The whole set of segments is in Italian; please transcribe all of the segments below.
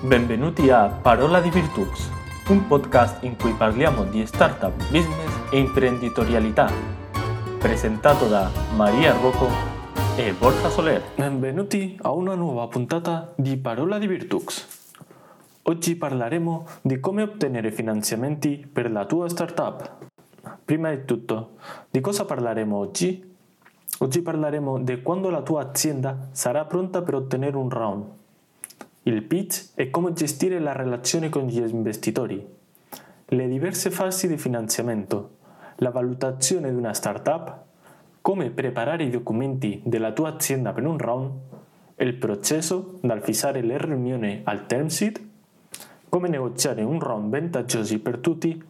Benvenuti a Parola di Virtux, un podcast in cui parliamo di startup, business e imprenditorialità, presentato da Maria Rocco e Borja Soler. Benvenuti a una nuova puntata di Parola di Virtux. Oggi parleremo di come ottenere finanziamenti per la tua startup. Prima di tutto, di cosa parleremo oggi? Oggi parleremo di quando la tua azienda sarà pronta per ottenere un round il pitch e come gestire la relazione con gli investitori, le diverse fasi di finanziamento, la valutazione di una startup, come preparare i documenti della tua azienda per un round, il processo dal fissare le riunioni al term sheet, come negoziare un round vantaggioso per tutti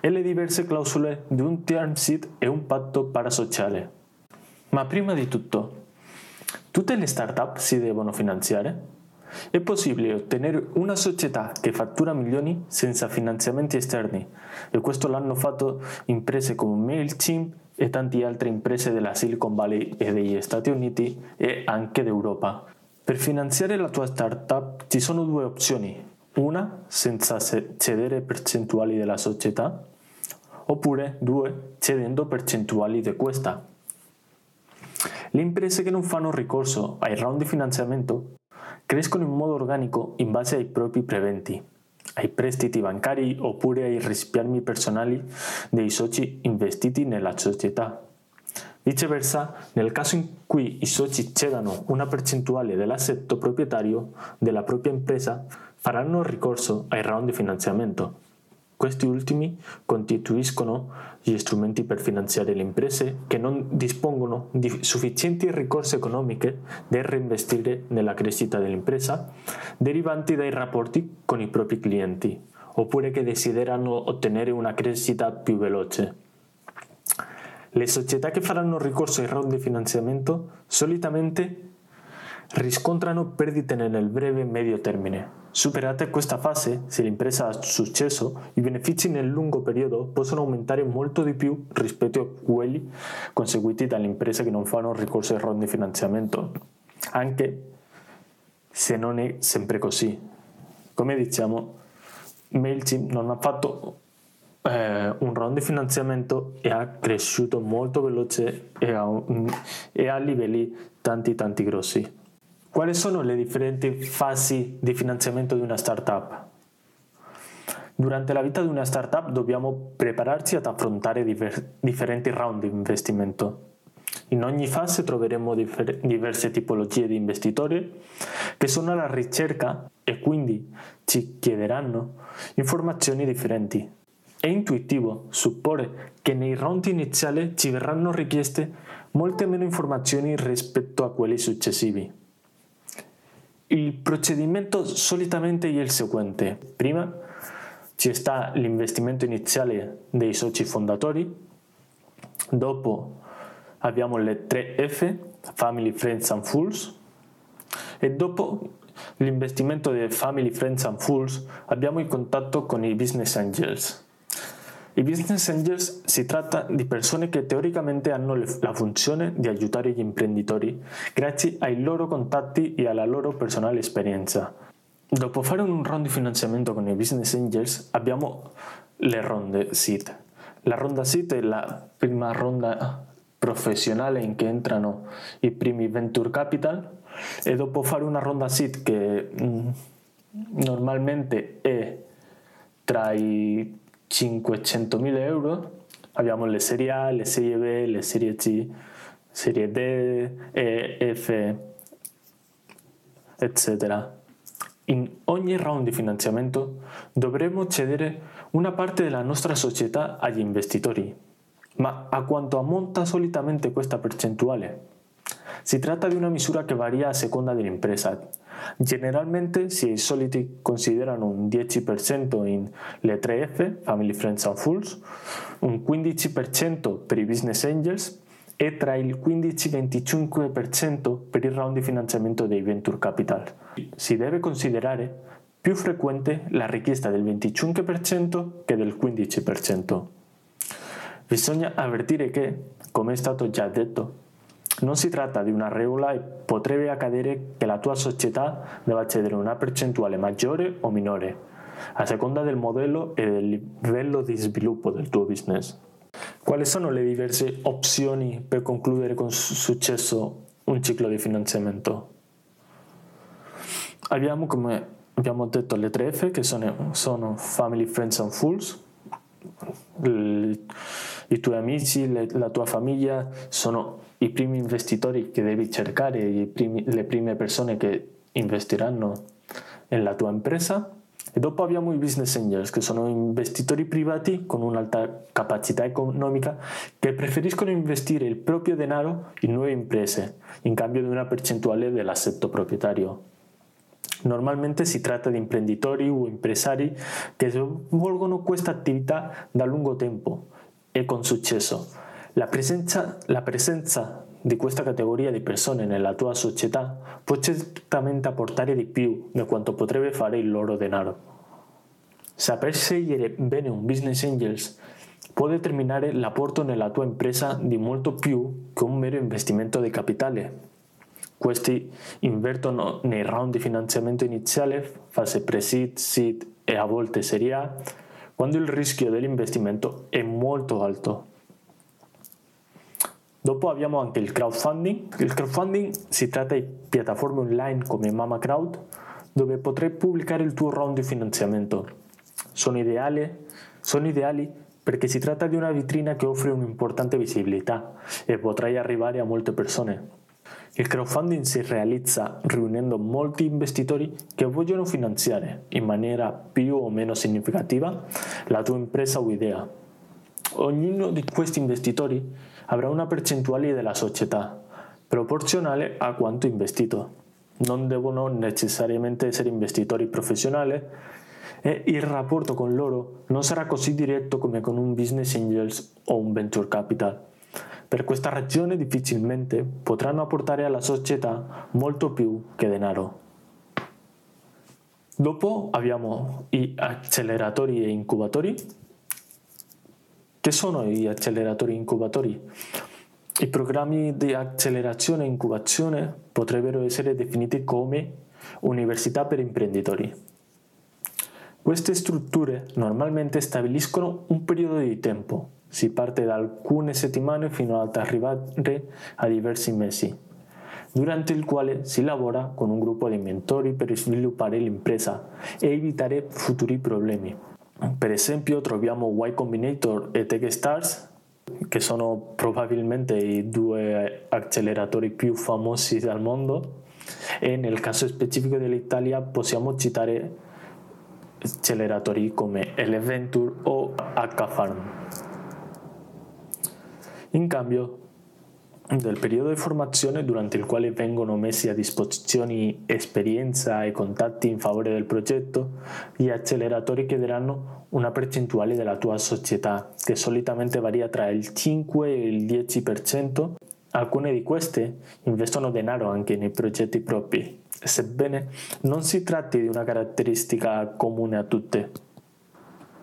e le diverse clausole di un term sheet e un patto parasociale. Ma prima di tutto, tutte le startup si devono finanziare? È possibile ottenere una società che fattura milioni senza finanziamenti esterni e questo l'hanno fatto imprese come MailChimp e tante altre imprese della Silicon Valley e degli Stati Uniti e anche d'Europa. Per finanziare la tua startup ci sono due opzioni, una senza cedere percentuali della società oppure due cedendo percentuali di questa. Le imprese che non fanno ricorso ai round di finanziamento crescono in modo organico in base ai propri preventi, ai prestiti bancari oppure ai risparmi personali dei soci investiti nella società. Viceversa, nel caso in cui i soci cedano una percentuale dell'assetto proprietario della propria impresa, faranno ricorso ai round di finanziamento. Questi ultimi costituiscono gli strumenti per finanziare le imprese che non dispongono di sufficienti risorse economiche da reinvestire nella crescita dell'impresa, derivanti dai rapporti con i propri clienti, oppure che desiderano ottenere una crescita più veloce. Le società che faranno ricorso ai round di finanziamento solitamente riscontrano perdite nel breve e medio termine. Superata questa fase, se l'impresa ha successo, i benefici nel lungo periodo possono aumentare molto di più rispetto a quelli conseguiti dalle imprese che non fanno ricorso ai round di finanziamento, anche se non è sempre così. Come diciamo, MailChimp non ha fatto eh, un round di finanziamento e ha cresciuto molto veloce e a, e a livelli tanti tanti grossi. Quali sono le differenti fasi di finanziamento di una startup? Durante la vita di una startup dobbiamo prepararci ad affrontare diver- differenti round di investimento. In ogni fase troveremo differ- diverse tipologie di investitori che sono alla ricerca e quindi ci chiederanno informazioni differenti. È intuitivo supporre che nei round iniziali ci verranno richieste molte meno informazioni rispetto a quelli successivi. Il procedimento solitamente è il seguente. Prima ci sta l'investimento iniziale dei soci fondatori, dopo abbiamo le 3 F, Family, Friends and Fools, e dopo l'investimento dei Family, Friends and Fools abbiamo il contatto con i Business Angels. I business angels si tratta di persone che teoricamente hanno la funzione di aiutare gli imprenditori grazie ai loro contatti e alla loro personale esperienza. Dopo fare un round di finanziamento con i business angels abbiamo le ronde seed. La ronda seed è la prima ronda professionale in cui entrano i primi venture capital e dopo fare una ronda seed che mm, normalmente è tra i 500.000 euro abbiamo le serie A, le serie B, le serie C, serie D, E, F, eccetera. In ogni round di finanziamento dovremo cedere una parte della nostra società agli investitori. Ma a quanto ammonta solitamente questa percentuale? Si tratta di una misura che varia a seconda dell'impresa. Generalmente si soliti considerano un 10% in le 3F, Family, Friends and Fools, un 15% per i Business Angels e tra il 15 e il 25% per il round di finanziamento dei Venture Capital. Si deve considerare più frequente la richiesta del 25% che del 15%. Bisogna avvertire che, come è stato già detto, Non si tratta di una regola e potrebbe accadere che la tua società debba cedere una percentuale maggiore o minore, a seconda del modello e del livello di sviluppo del tuo business. Quali sono le diverse opzioni per concludere con successo un ciclo di finanziamento? Abbiamo, come abbiamo detto, le tre F che sono, sono Family, Friends and Fools. I tuoi amici, la tua famiglia sono i primi investitori che devi cercare, primi, le prime persone che investiranno nella tua impresa. E dopo abbiamo i business angels, che sono investitori privati con un'alta capacità economica che preferiscono investire il proprio denaro in nuove imprese in cambio di una percentuale dell'assetto proprietario. Normalmente si tratta di imprenditori o impresari che svolgono questa attività da lungo tempo e con successo la presenza, la presenza di questa categoria di persone nella tua società può certamente apportare di più di quanto potrebbe fare il loro denaro. Saper scegliere bene un business angels può determinare l'apporto nella tua impresa di molto più che un mero investimento di capitale. Questi invertono nei round di finanziamento iniziale, fase pre-seed, seed e a volte serie A, quando il rischio dell'investimento è molto alto Dopo abbiamo anche il crowdfunding. Il crowdfunding si tratta di piattaforme online come Mama Crowd dove potrai pubblicare il tuo round di finanziamento. Sono ideali, sono ideali perché si tratta di una vetrina che offre un'importante visibilità e potrai arrivare a molte persone. Il crowdfunding si realizza riunendo molti investitori che vogliono finanziare in maniera più o meno significativa la tua impresa o idea. Ognuno di questi investitori avrà una percentuale della società, proporzionale a quanto investito. Non devono necessariamente essere investitori professionali e il rapporto con loro non sarà così diretto come con un business angels o un venture capital. Per questa ragione difficilmente potranno apportare alla società molto più che denaro. Dopo abbiamo gli acceleratori e incubatori che sono gli acceleratori incubatori? I programmi di accelerazione e incubazione potrebbero essere definiti come università per imprenditori. Queste strutture normalmente stabiliscono un periodo di tempo, si parte da alcune settimane fino ad arrivare a diversi mesi, durante il quale si lavora con un gruppo di mentori per sviluppare l'impresa e evitare futuri problemi. Per esempio troviamo Y Combinator e Techstars, che sono probabilmente i due acceleratori più famosi al mondo e nel caso specifico dell'Italia possiamo citare acceleratori come Eleventure o H-Farm. In cambio, del periodo di formazione durante il quale vengono messi a disposizione esperienza e contatti in favore del progetto, gli acceleratori chiederanno una percentuale della tua società, che solitamente varia tra il 5 e il 10%. Alcune di queste investono denaro anche nei progetti propri, sebbene non si tratti di una caratteristica comune a tutte.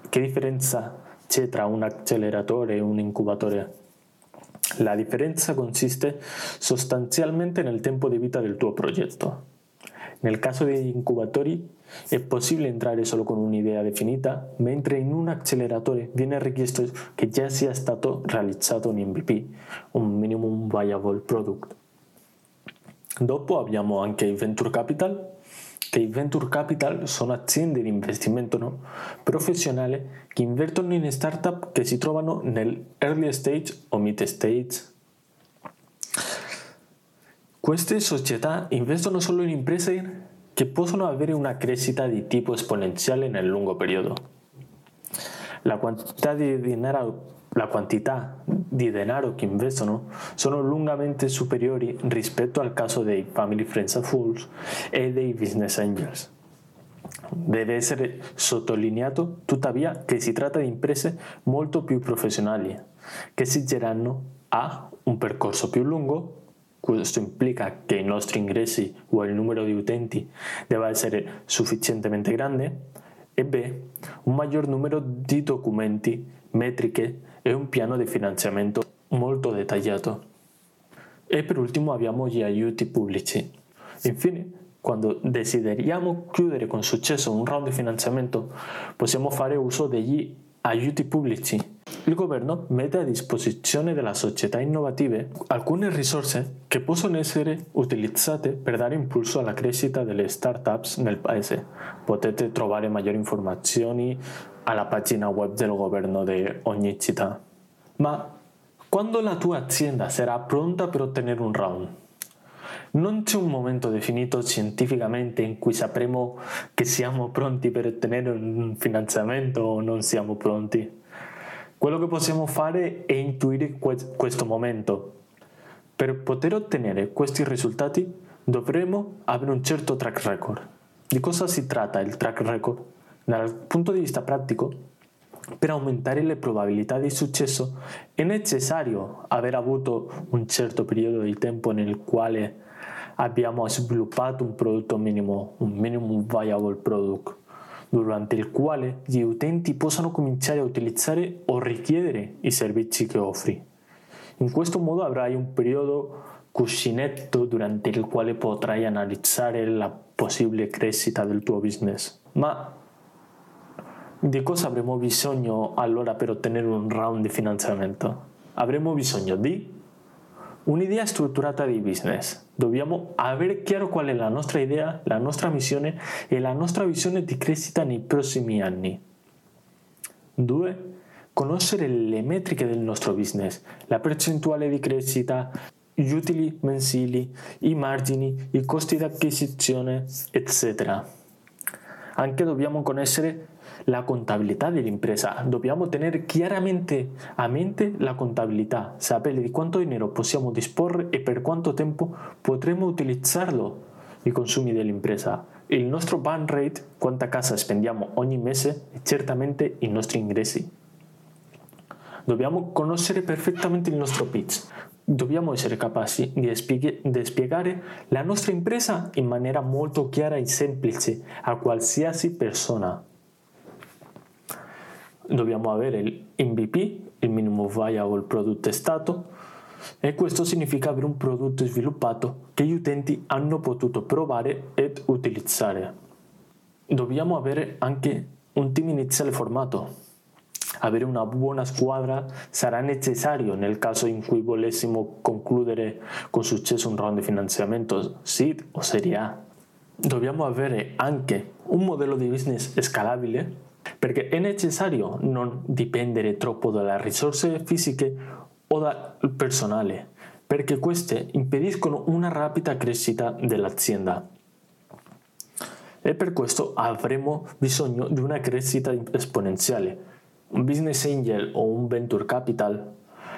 Che differenza c'è tra un acceleratore e un incubatore? La differenza consiste sostanzialmente nel tempo di vita del tuo progetto. Nel caso degli incubatori è possibile entrare solo con un'idea definita, mentre in un acceleratore viene richiesto che già sia stato realizzato un MVP, un Minimum Viable Product. Dopo abbiamo anche Venture Capital, che i venture capital sono aziende di investimento no? professionale che invertono in startup che si trovano nel early stage o mid stage. Queste società investono solo in imprese che possono avere una crescita di tipo esponenziale nel lungo periodo. La quantità di denaro la quantità di denaro che investono sono lungamente superiori rispetto al caso dei Family Friends and Fools e dei Business Angels. Deve essere sottolineato tuttavia che si tratta di imprese molto più professionali, che esigeranno A. un percorso più lungo, questo implica che i nostri ingressi o il numero di utenti debba essere sufficientemente grande, e B. un maggior numero di documenti, metriche e un piano di finanziamento molto dettagliato. E per ultimo abbiamo gli aiuti pubblici. Infine, quando desideriamo chiudere con successo un round di finanziamento, possiamo fare uso degli aiuti pubblici il governo mette a disposizione delle società innovative alcune risorse che possono essere utilizzate per dare impulso alla crescita delle start-ups nel paese. Potete trovare maggiori informazioni alla pagina web del governo di ogni città. Ma quando la tua azienda sarà pronta per ottenere un round? Non c'è un momento definito scientificamente in cui sapremo che siamo pronti per ottenere un finanziamento o non siamo pronti. Quello che possiamo fare è intuire questo momento. Per poter ottenere questi risultati dovremo avere un certo track record. Di cosa si tratta il track record? Dal punto di vista pratico, per aumentare le probabilità di successo è necessario aver avuto un certo periodo di tempo nel quale abbiamo sviluppato un prodotto minimo, un minimum viable product durante il quale gli utenti possano cominciare a utilizzare o richiedere i servizi che offri. In questo modo avrai un periodo cuscinetto durante il quale potrai analizzare la possibile crescita del tuo business. Ma di cosa avremo bisogno allora per ottenere un round di finanziamento? Avremo bisogno di un'idea strutturata di business. Dobbiamo avere chiaro qual è la nostra idea, la nostra missione e la nostra visione di crescita nei prossimi anni. 2. Conoscere le metriche del nostro business, la percentuale di crescita, gli utili mensili, i margini, i costi di acquisizione, eccetera. Anche dobbiamo conoscere la contabilità dell'impresa. Dobbiamo tenere chiaramente a mente la contabilità, sapere di quanto dinero possiamo disporre e per quanto tempo potremo utilizzarlo i consumi dell'impresa. Il nostro burn rate, quanta casa spendiamo ogni mese e certamente i nostri ingressi. Dobbiamo conoscere perfettamente il nostro pitch. Dobbiamo essere capaci di, spiegare la nostra impresa in maniera molto chiara e semplice a qualsiasi persona dobbiamo avere il MVP, il minimum viable product testato, e questo significa avere un prodotto sviluppato che gli utenti hanno potuto provare ed utilizzare. Dobbiamo avere anche un team iniziale formato. Avere una buona squadra sarà necessario nel caso in cui volessimo concludere con successo un round di finanziamento SEED o Serie A. Dobbiamo avere anche un modello di business scalabile perché è necessario non dipendere troppo dalle risorse fisiche o dal personale, perché queste impediscono una rapida crescita dell'azienda. E per questo avremo bisogno di una crescita esponenziale. Un business angel o un venture capital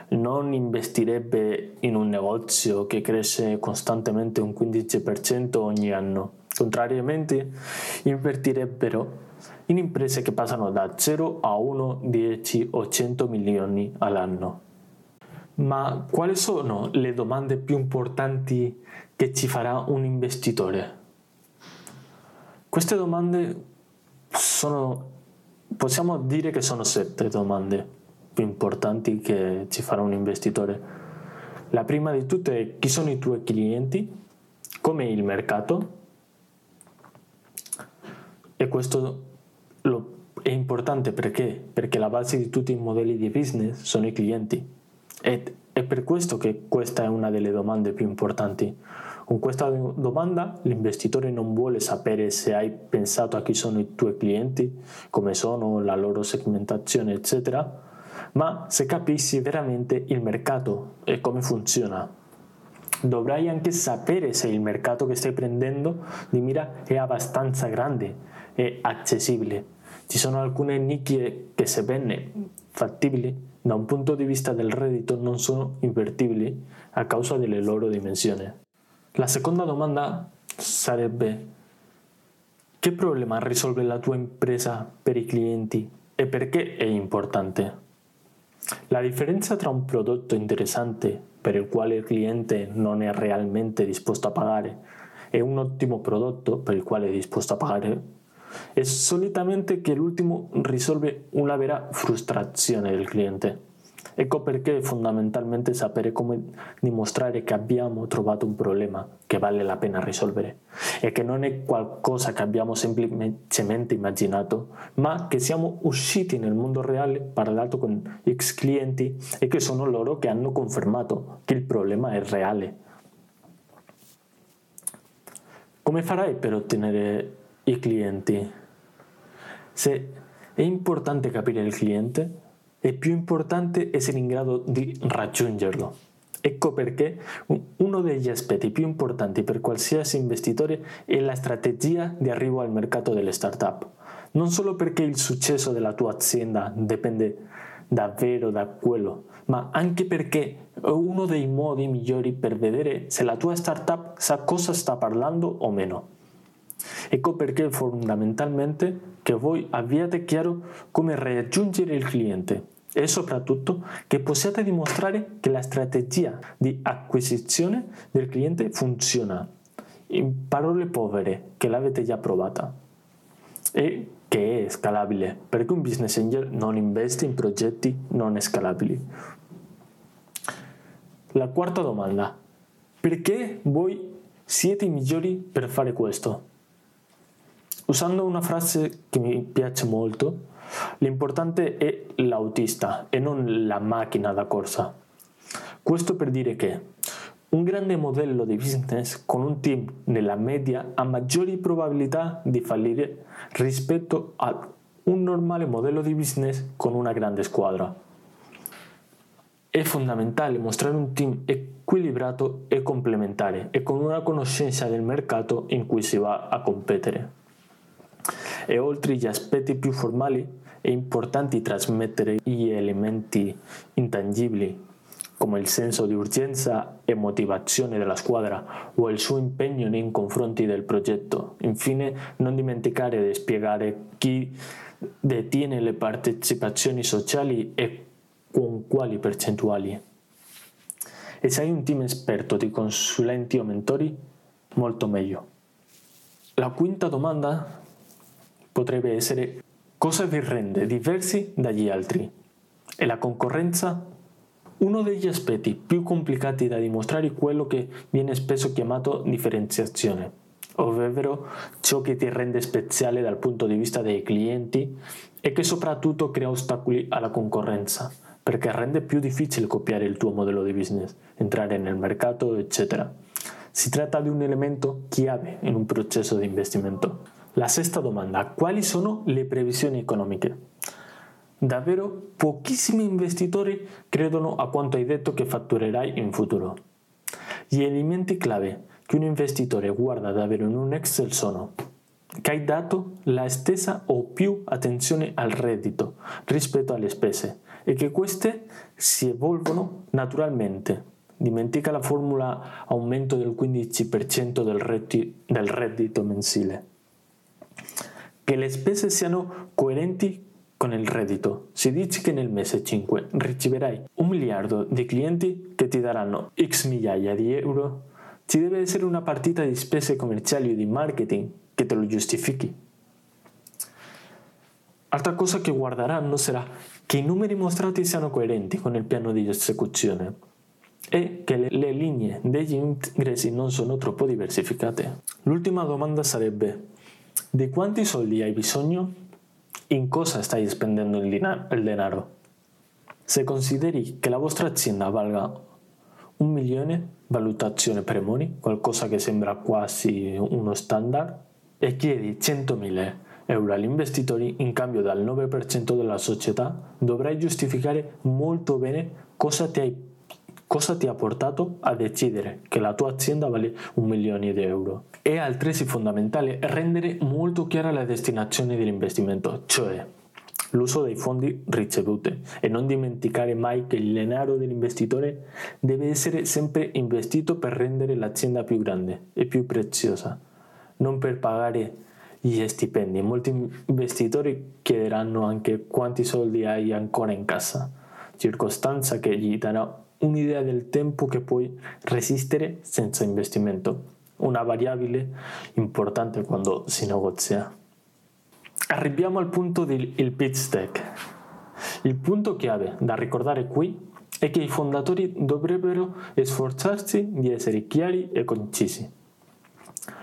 non investirebbe in un negozio che cresce costantemente un 15% ogni anno. Contrariamente, invertirebbero in imprese che passano da 0 a 1, 10 o 100 milioni all'anno. Ma quali sono le domande più importanti che ci farà un investitore? Queste domande sono, possiamo dire che sono sette domande più importanti che ci farà un investitore. La prima di tutte è chi sono i tuoi clienti, com'è il mercato e questo lo, è importante perché? Perché la base di tutti i modelli di business sono i clienti. Ed è per questo che questa è una delle domande più importanti. Con questa domanda l'investitore non vuole sapere se hai pensato a chi sono i tuoi clienti, come sono, la loro segmentazione, eccetera, ma se capisci veramente il mercato e come funziona. Dovrai anche sapere se il mercato che stai prendendo di mira è abbastanza grande e accessibile ci sono alcune nicchie che sebbene fattibili da un punto di vista del reddito non sono invertibili a causa delle loro dimensioni. La seconda domanda sarebbe che problema risolve la tua impresa per i clienti e perché è importante? La differenza tra un prodotto interessante per il quale il cliente non è realmente disposto a pagare e un ottimo prodotto per il quale è disposto a pagare è solitamente che l'ultimo risolve una vera frustrazione del cliente. Ecco perché fondamentalmente sapere come dimostrare che abbiamo trovato un problema che vale la pena risolvere e che non è qualcosa che abbiamo semplicemente immaginato, ma che siamo usciti nel mondo reale, parlato con ex clienti e che sono loro che hanno confermato che il problema è reale. Come farai per ottenere i clienti? Se è importante capire il cliente, è più importante essere in grado di raggiungerlo. Ecco perché uno degli aspetti più importanti per qualsiasi investitore è la strategia di arrivo al mercato delle start-up. Non solo perché il successo della tua azienda dipende davvero da quello, ma anche perché è uno dei modi migliori per vedere se la tua startup sa cosa sta parlando o meno. Ecco perché fondamentalmente che voi abbiate chiaro come raggiungere il cliente e soprattutto che possiate dimostrare che la strategia di acquisizione del cliente funziona. In parole povere, che l'avete già provata e che è scalabile, perché un business angel non investe in progetti non scalabili. La quarta domanda, perché voi siete i migliori per fare questo? Usando una frase che mi piace molto, L'importante è l'autista e non la macchina da corsa. Questo per dire che un grande modello di business con un team nella media ha maggiori probabilità di fallire rispetto a un normale modello di business con una grande squadra. È fondamentale mostrare un team equilibrato e complementare e con una conoscenza del mercato in cui si va a competere e oltre gli aspetti più formali è importante trasmettere gli elementi intangibili come il senso di urgenza e motivazione della squadra o il suo impegno nei confronti del progetto. Infine, non dimenticare di spiegare chi detiene le partecipazioni sociali e con quali percentuali. E se hai un team esperto di consulenti o mentori, molto meglio. La quinta domanda potrebbe essere cosa vi rende diversi dagli altri. E la concorrenza? Uno degli aspetti più complicati da dimostrare è quello che viene spesso chiamato differenziazione, ovvero ciò che ti rende speciale dal punto di vista dei clienti e che soprattutto crea ostacoli alla concorrenza, perché rende più difficile copiare il tuo modello di business, entrare nel mercato, eccetera. Si tratta di un elemento chiave in un processo di investimento. La sesta domanda, quali sono le previsioni economiche? Davvero pochissimi investitori credono a quanto hai detto che fatturerai in futuro. Gli elementi clave che un investitore guarda davvero in un Excel sono che hai dato la stessa o più attenzione al reddito rispetto alle spese e che queste si evolvono naturalmente. Dimentica la formula aumento del 15% del reddito mensile che le spese siano coerenti con il reddito. Se dici che nel mese 5 riceverai un miliardo di clienti che ti daranno x migliaia di euro, ci deve essere una partita di spese commerciali o di marketing che te lo giustifichi. Altra cosa che guarderanno sarà che i numeri mostrati siano coerenti con il piano di esecuzione e che le linee degli ingressi non sono troppo diversificate. L'ultima domanda sarebbe di quanti soldi hai bisogno? In cosa stai spendendo il, il denaro? Se consideri che la vostra azienda valga un milione, valutazione premoni, qualcosa che sembra quasi uno standard, e chiedi 100.000 euro agli investitori in cambio del 9% della società, dovrai giustificare molto bene cosa ti hai Cosa ti ha portato a decidere che la tua azienda vale un milione di euro? È altresì fondamentale rendere molto chiara la destinazione dell'investimento, cioè l'uso dei fondi ricevuti e non dimenticare mai che il denaro dell'investitore deve essere sempre investito per rendere l'azienda più grande e più preziosa, non per pagare gli stipendi. Molti investitori chiederanno anche quanti soldi hai ancora in casa, circostanza che gli darà un'idea del tempo che puoi resistere senza investimento, una variabile importante quando si negozia. Arriviamo al punto del pitch deck. Il punto chiave da ricordare qui è che i fondatori dovrebbero sforzarsi di essere chiari e concisi.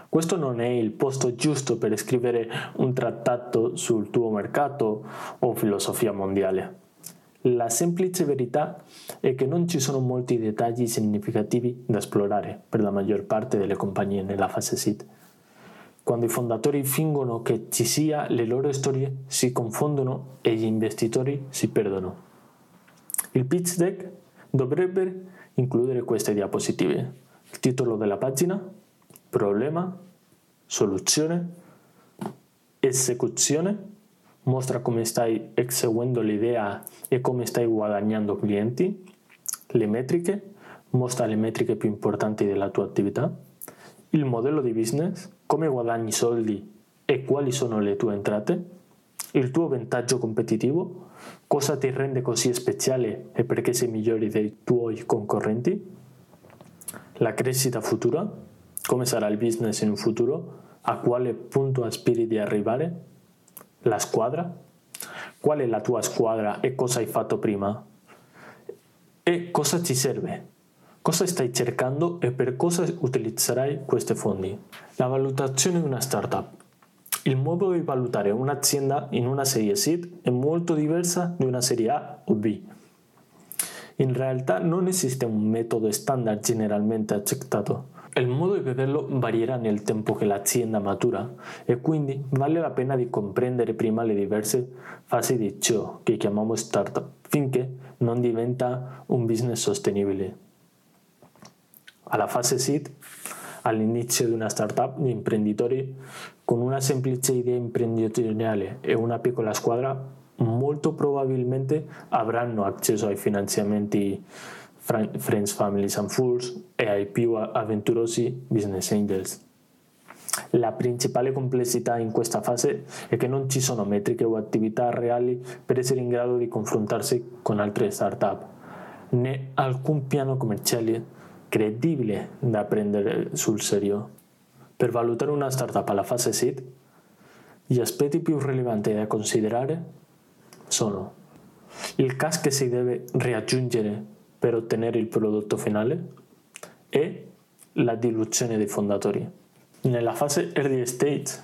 Questo non è il posto giusto per scrivere un trattato sul tuo mercato o filosofia mondiale. La semplice verità è che non ci sono molti dettagli significativi da esplorare per la maggior parte delle compagnie nella fase seed. Quando i fondatori fingono che ci sia, le loro storie si confondono e gli investitori si perdono. Il pitch deck dovrebbe includere queste diapositive. Il titolo della pagina, problema, soluzione, esecuzione, mostra come stai eseguendo l'idea e come stai guadagnando clienti, le metriche, mostra le metriche più importanti della tua attività, il modello di business, come guadagni soldi e quali sono le tue entrate, il tuo vantaggio competitivo, cosa ti rende così speciale e perché sei migliore dei tuoi concorrenti, la crescita futura, come sarà il business in un futuro? A quale punto aspiri di arrivare? La squadra? Qual è la tua squadra e cosa hai fatto prima? E cosa ti serve? Cosa stai cercando e per cosa utilizzerai questi fondi? La valutazione di una startup. Il modo di valutare un'azienda in una serie seed è molto diversa di una serie A o B. In realtà non esiste un metodo standard generalmente accettato. Il modo di vederlo varierà nel tempo che l'azienda matura e quindi vale la pena di comprendere prima le diverse fasi di ciò che chiamiamo startup finché non diventa un business sostenibile. Alla fase seed, all'inizio di una startup, gli imprenditori con una semplice idea imprenditoriale e una piccola squadra molto probabilmente avranno accesso ai finanziamenti Friends, Families and Fools e ai più avventurosi Business Angels. La principale complessità in questa fase è che non ci sono metriche o attività reali per essere in grado di confrontarsi con altre startup, né alcun piano commerciale credibile da prendere sul serio. Per valutare una startup alla fase seed, gli aspetti più rilevanti da considerare sono il cash che si deve raggiungere per ottenere il prodotto finale e la diluzione dei fondatori. Nella fase early stage,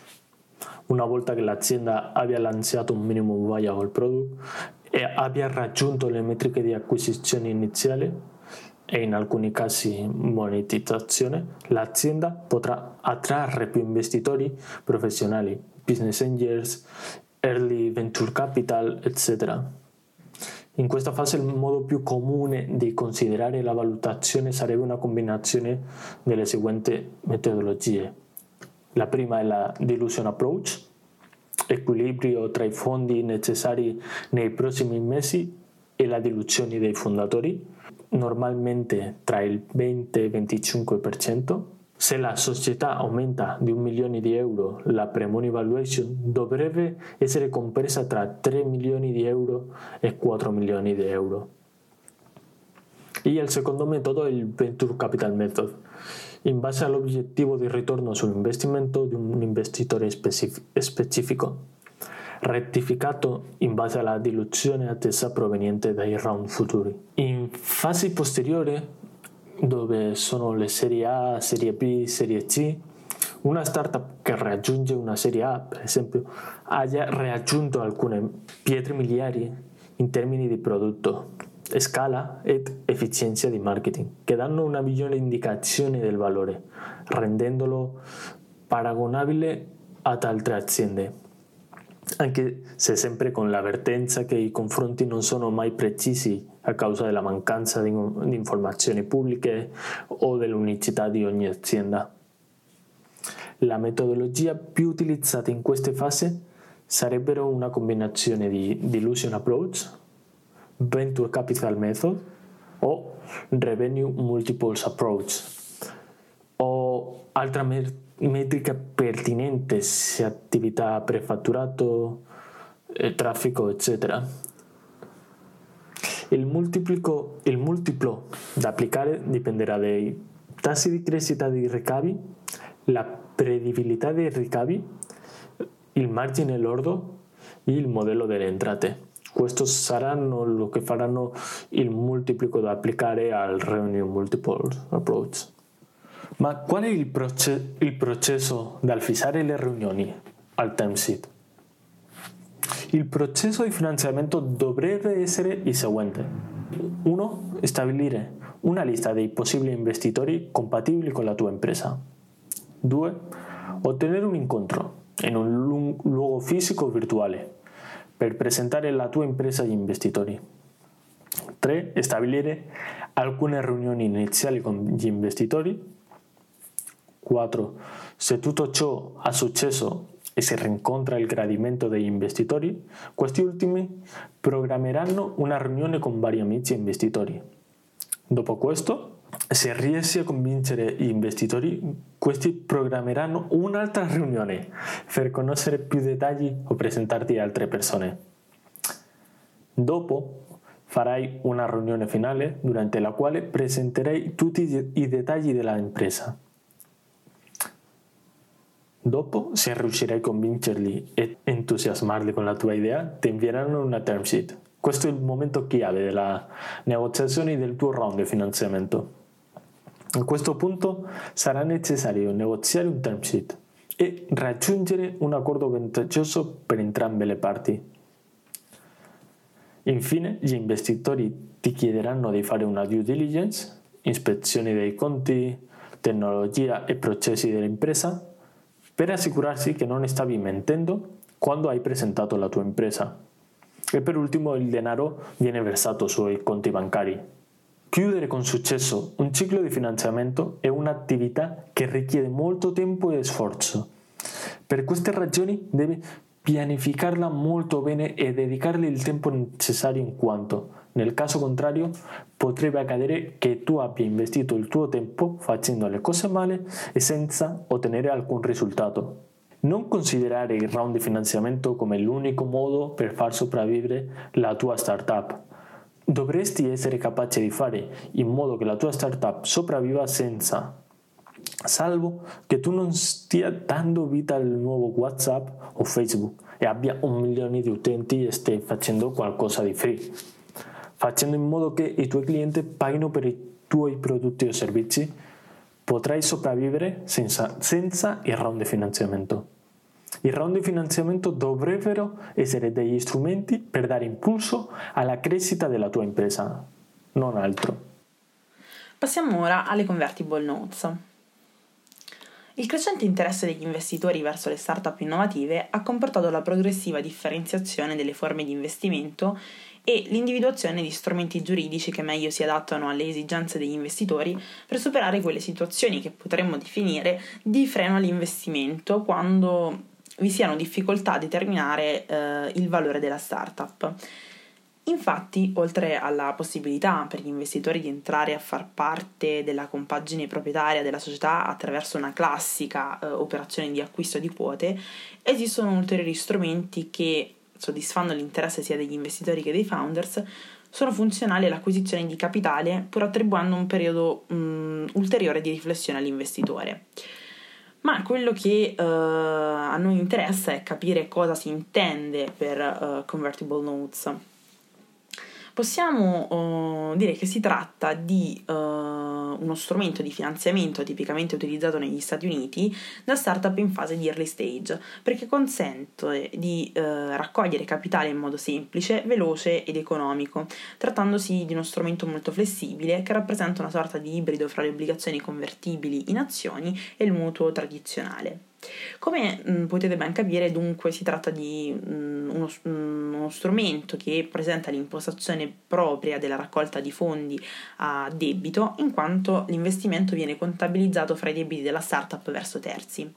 una volta che l'azienda abbia lanciato un minimum viable product e abbia raggiunto le metriche di acquisizione iniziale e in alcuni casi monetizzazione, l'azienda potrà attrarre più investitori professionali, business angels, early venture capital, eccetera in questa fase il modo più comune di considerare la valutazione sarebbe una combinazione delle seguenti metodologie. La prima è la dilution approach, equilibrio tra i fondi necessari nei prossimi mesi e la diluzione dei fondatori, normalmente tra il 20 e il 25%. Se la società aumenta di un milione di euro, la pre-money valuation dovrebbe essere compresa tra 3 milioni di euro e 4 milioni di euro. E il secondo metodo è il Venture Capital Method, in base all'obiettivo di ritorno sull'investimento di un investitore specifico, rettificato in base alla diluzione attesa proveniente dai round futuri. In fasi posteriori dove sono le serie A, serie B, serie C, una startup che raggiunge una serie A, per esempio, haya raggiunto alcune pietre miliari in termini di prodotto, scala ed efficienza di marketing, che danno una migliore indicazione del valore, rendendolo paragonabile ad altre aziende. Anche se sempre con l'avvertenza che i confronti non sono mai precisi a causa della mancanza di, di informazioni pubbliche o dell'unicità di ogni azienda. La metodologia più utilizzata in queste fasi sarebbero una combinazione di Dilution Approach, Venture Capital Method o Revenue Multiples Approach o altra metrica pertinente sia attività prefatturato, eh, traffico, eccetera. Il, il multiplo da applicare dipenderà dai tassi di crescita dei ricavi, la prevedibilità dei ricavi, il margine lordo e il modello delle entrate. Questo saranno lo che faranno il multiplico da applicare al Reunion Multiple Approach. Ma qual è il, proce- il processo dal fissare le riunioni al? Il processo di finanziamento dovrebbe essere il seguente. 1. Stabilire una lista dei possibili investitori compatibili con la tua impresa. 2. Ottenere un incontro in un luogo fisico o virtuale per presentare la tua impresa agli investitori. 3. Stabilire alcune riunioni iniziali con gli investitori 4. Se tutto ciò ha successo si rincontra il gradimento degli investitori, questi ultimi programmeranno una riunione con vari amici investitori. Dopo questo, se riesci a convincere gli investitori, questi programmeranno un'altra riunione per conoscere più dettagli o presentarti altre persone. Dopo farai una riunione finale durante la quale presenterai tutti i dettagli della impresa Dopo, se riuscirai a convincerli e entusiasmarli con la tua idea, ti invieranno una term sheet. Questo è il momento chiave della negoziazione del tuo round di finanziamento. A questo punto sarà necessario negoziare un term sheet e raggiungere un accordo vantaggioso per entrambe le parti. Infine, gli investitori ti chiederanno di fare una due diligence, ispezione dei conti, tecnologia e processi dell'impresa per assicurarsi che non stavi mentendo quando hai presentato la tua impresa. E per ultimo il denaro viene versato sui conti bancari. Chiudere con successo un ciclo di finanziamento è un'attività che richiede molto tempo e sforzo. Per queste ragioni devi pianificarla molto bene e dedicarle il tempo necessario in quanto, nel caso contrario, potrebbe accadere che tu abbia investito il tuo tempo facendo le cose male e senza ottenere alcun risultato. Non considerare il round di finanziamento come l'unico modo per far sopravvivere la tua startup. Dovresti essere capace di fare in modo che la tua startup sopravviva senza, salvo che tu non stia dando vita al nuovo WhatsApp o Facebook e abbia un milione di utenti e stai facendo qualcosa di free facendo in modo che i tuoi clienti paghino per i tuoi prodotti o servizi, potrai sopravvivere senza, senza il round di finanziamento. Il round di finanziamento dovrebbero essere degli strumenti per dare impulso alla crescita della tua impresa, non altro. Passiamo ora alle convertible notes. Il crescente interesse degli investitori verso le start-up innovative ha comportato la progressiva differenziazione delle forme di investimento e l'individuazione di strumenti giuridici che meglio si adattano alle esigenze degli investitori per superare quelle situazioni che potremmo definire di freno all'investimento quando vi siano difficoltà a determinare eh, il valore della startup. Infatti, oltre alla possibilità per gli investitori di entrare a far parte della compagine proprietaria della società attraverso una classica eh, operazione di acquisto di quote, esistono ulteriori strumenti che soddisfando l'interesse sia degli investitori che dei founders, sono funzionali all'acquisizione di capitale pur attribuendo un periodo um, ulteriore di riflessione all'investitore. Ma quello che uh, a noi interessa è capire cosa si intende per uh, convertible notes. Possiamo uh, dire che si tratta di uno strumento di finanziamento tipicamente utilizzato negli Stati Uniti da startup in fase di early stage, perché consente di eh, raccogliere capitale in modo semplice, veloce ed economico, trattandosi di uno strumento molto flessibile che rappresenta una sorta di ibrido fra le obbligazioni convertibili in azioni e il mutuo tradizionale. Come mh, mm, potete ben capire, dunque, si tratta di mh, mm, uno, mm, uno, strumento che presenta l'impostazione propria della raccolta di fondi a debito, in quanto l'investimento viene contabilizzato fra i debiti della startup verso terzi.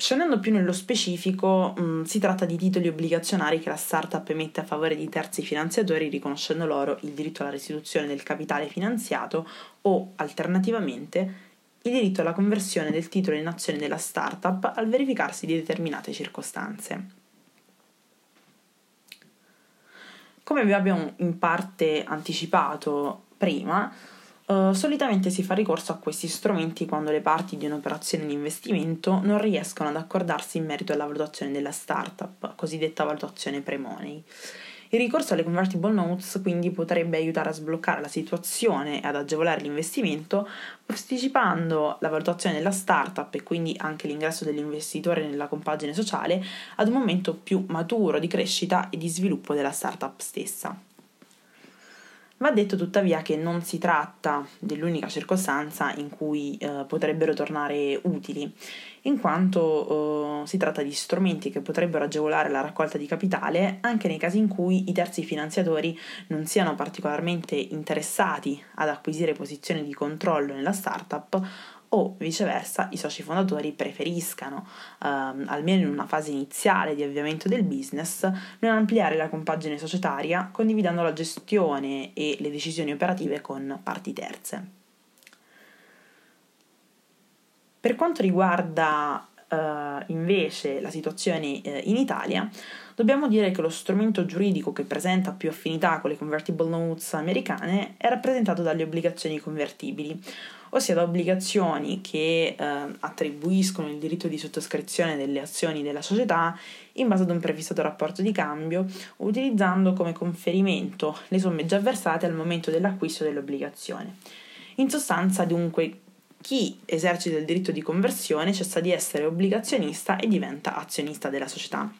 Scendendo più nello specifico, mh, si tratta di titoli obbligazionari che la startup emette a favore di terzi finanziatori riconoscendo loro il diritto alla restituzione del capitale finanziato o, alternativamente, il diritto alla conversione del titolo in azione della startup al verificarsi di determinate circostanze. Come vi abbiamo in parte anticipato prima, Uh, solitamente si fa ricorso a questi strumenti quando le parti di un'operazione di investimento non riescono ad accordarsi in merito alla valutazione della startup, cosiddetta valutazione pre-money. Il ricorso alle convertible notes quindi potrebbe aiutare a sbloccare la situazione e ad agevolare l'investimento, posticipando la valutazione della startup e quindi anche l'ingresso dell'investitore nella compagine sociale ad un momento più maturo di crescita e di sviluppo della startup stessa. Va detto tuttavia che non si tratta dell'unica circostanza in cui eh, potrebbero tornare utili, in quanto eh, si tratta di strumenti che potrebbero agevolare la raccolta di capitale anche nei casi in cui i terzi finanziatori non siano particolarmente interessati ad acquisire posizioni di controllo nella startup o viceversa i soci fondatori preferiscano, ehm, almeno in una fase iniziale di avviamento del business, non ampliare la compagine societaria condividendo la gestione e le decisioni operative con parti terze. Per quanto riguarda eh, invece la situazione eh, in Italia, dobbiamo dire che lo strumento giuridico che presenta più affinità con le convertible notes americane è rappresentato dalle obbligazioni convertibili, ossia da obbligazioni che eh, attribuiscono il diritto di sottoscrizione delle azioni della società in base ad un prefissato rapporto di cambio, utilizzando come conferimento le somme già versate al momento dell'acquisto dell'obbligazione. In sostanza, dunque, chi esercita il diritto di conversione cessa di essere obbligazionista e diventa azionista della società.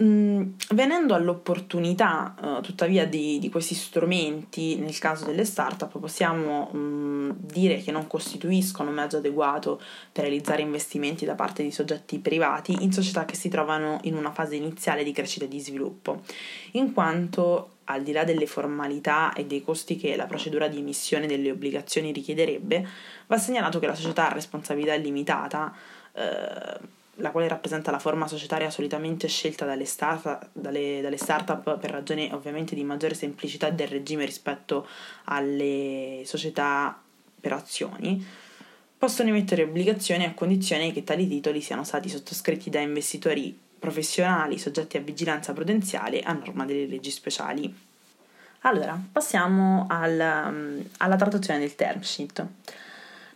Mm, venendo all'opportunità, uh, tuttavia, di, di, questi strumenti nel caso delle start-up, possiamo um, dire che non costituiscono un mezzo adeguato per realizzare investimenti da parte di soggetti privati in società che si trovano in una fase iniziale di crescita e di sviluppo, in quanto al di là delle formalità e dei costi che la procedura di emissione delle obbligazioni richiederebbe, va segnalato che la società a responsabilità limitata eh, la quale rappresenta la forma societaria solitamente scelta dalle, start, dalle, dalle start-up per ragioni ovviamente di maggiore semplicità del regime rispetto alle società per azioni, possono emettere obbligazioni a condizione che tali titoli siano stati sottoscritti da investitori professionali soggetti a vigilanza prudenziale a norma delle leggi speciali. Allora, passiamo al, alla trattazione del term sheet.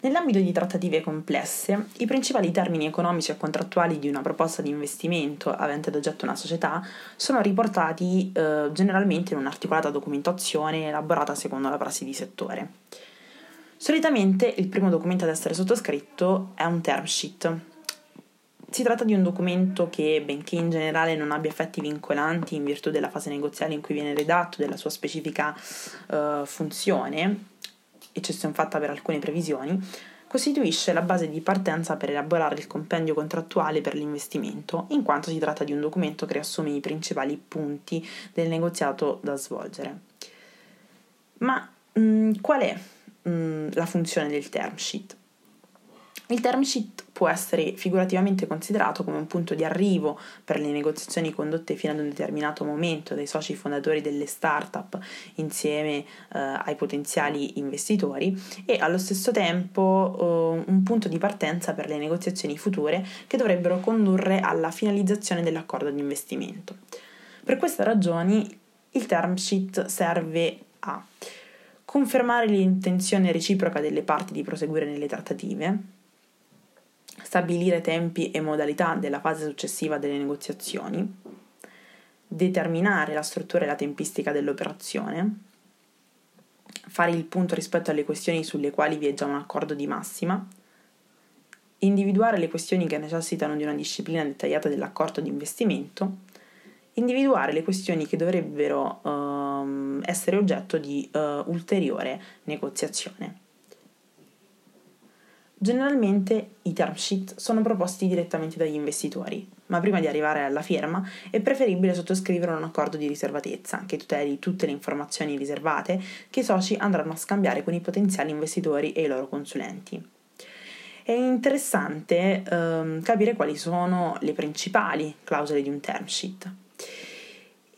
Nell'ambito di trattative complesse, i principali termini economici e contrattuali di una proposta di investimento avente ad oggetto una società sono riportati eh, generalmente in un'articolata documentazione elaborata secondo la prassi di settore. Solitamente il primo documento ad essere sottoscritto è un term sheet. Si tratta di un documento che, benché in generale non abbia effetti vincolanti in virtù della fase negoziale in cui viene redatto, della sua specifica eh, funzione, eccezione fatta per alcune previsioni, costituisce la base di partenza per elaborare il compendio contrattuale per l'investimento, in quanto si tratta di un documento che riassume i principali punti del negoziato da svolgere. Ma mh, mm, qual è mh, mm, la funzione del term sheet? Il term sheet può essere figurativamente considerato come un punto di arrivo per le negoziazioni condotte fino ad un determinato momento dai soci fondatori delle start-up insieme eh, ai potenziali investitori e allo stesso tempo eh, un punto di partenza per le negoziazioni future che dovrebbero condurre alla finalizzazione dell'accordo di investimento. Per queste ragioni il term sheet serve a confermare l'intenzione reciproca delle parti di proseguire nelle trattative, stabilire tempi e modalità della fase successiva delle negoziazioni, determinare la struttura e la tempistica dell'operazione, fare il punto rispetto alle questioni sulle quali vi è già un accordo di massima, individuare le questioni che necessitano di una disciplina dettagliata dell'accordo di investimento, individuare le questioni che dovrebbero um, essere oggetto di uh, ulteriore negoziazione. Generalmente i term sheet sono proposti direttamente dagli investitori, ma prima di arrivare alla firma è preferibile sottoscrivere un accordo di riservatezza che tuteli tutte le informazioni riservate che i soci andranno a scambiare con i potenziali investitori e i loro consulenti. È interessante ehm, capire quali sono le principali clausole di un term sheet.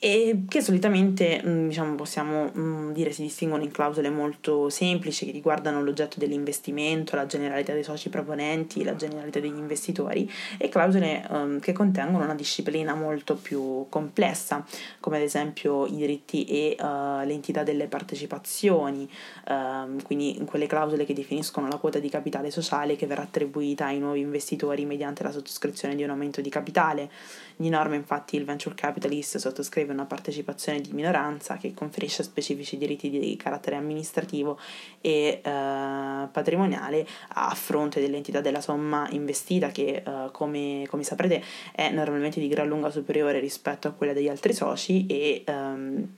E che solitamente mm, diciamo, possiamo mm, dire si distinguono in clausole molto semplici che riguardano l'oggetto dell'investimento, la generalità dei soci proponenti, la generalità degli investitori e clausole um, che contengono una disciplina molto più complessa come ad esempio i diritti e uh, l'entità delle partecipazioni, um, quindi quelle clausole che definiscono la quota di capitale sociale che verrà attribuita ai nuovi investitori mediante la sottoscrizione di un aumento di capitale. Di norma infatti il venture capitalist sottoscrive una partecipazione di minoranza che conferisce specifici diritti di carattere amministrativo e eh, patrimoniale a fronte dell'entità della somma investita che eh, come, come, saprete è normalmente di gran lunga superiore rispetto a quella degli altri soci e ehm,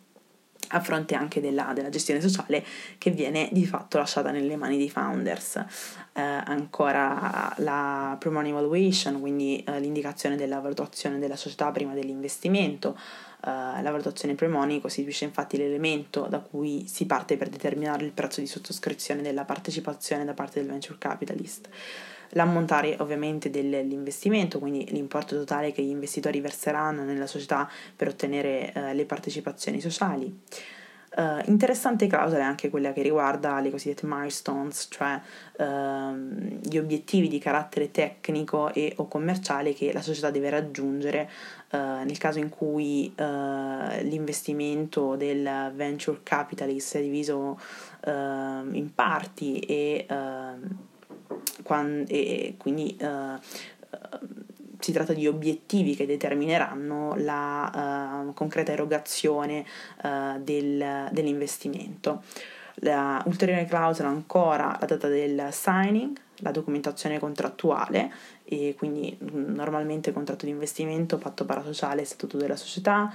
a fronte anche della, della, gestione sociale che viene di fatto lasciata nelle mani dei founders. Eh, ancora la pre-money valuation, quindi eh, l'indicazione della valutazione della società prima dell'investimento, Uh, la valutazione pre-money costituisce infatti l'elemento da cui si parte per determinare il prezzo di sottoscrizione della partecipazione da parte del venture capitalist. L'ammontare ovviamente dell'investimento, quindi l'importo totale che gli investitori verseranno nella società per ottenere uh, le partecipazioni sociali. Uh, interessante clausola è anche quella che riguarda le cosiddette milestones, cioè uh, gli obiettivi di carattere tecnico e o commerciale che la società deve raggiungere uh, nel caso in cui l'investimento del venture capitalist è diviso ehm, in parti e, quando, e quindi si tratta di obiettivi che determineranno la uh, concreta erogazione uh, del, dell'investimento. La ulteriore clausola ancora la data del signing, la documentazione contrattuale e quindi normalmente contratto di investimento, patto parasociale, statuto della società,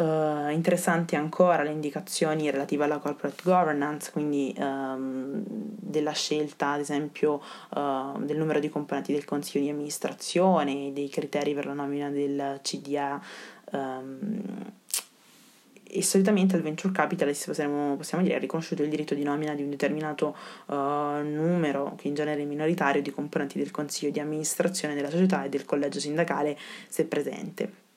Uh, interessanti ancora le indicazioni relative alla corporate governance, quindi um, della scelta, ad esempio, uh, del numero di componenti del consiglio di amministrazione, dei criteri per la nomina del CDA. Um, e solitamente al venture capital possiamo, possiamo dire è riconosciuto il diritto di nomina di un determinato uh, numero, che in genere è minoritario, di componenti del consiglio di amministrazione della società e del collegio sindacale se presente.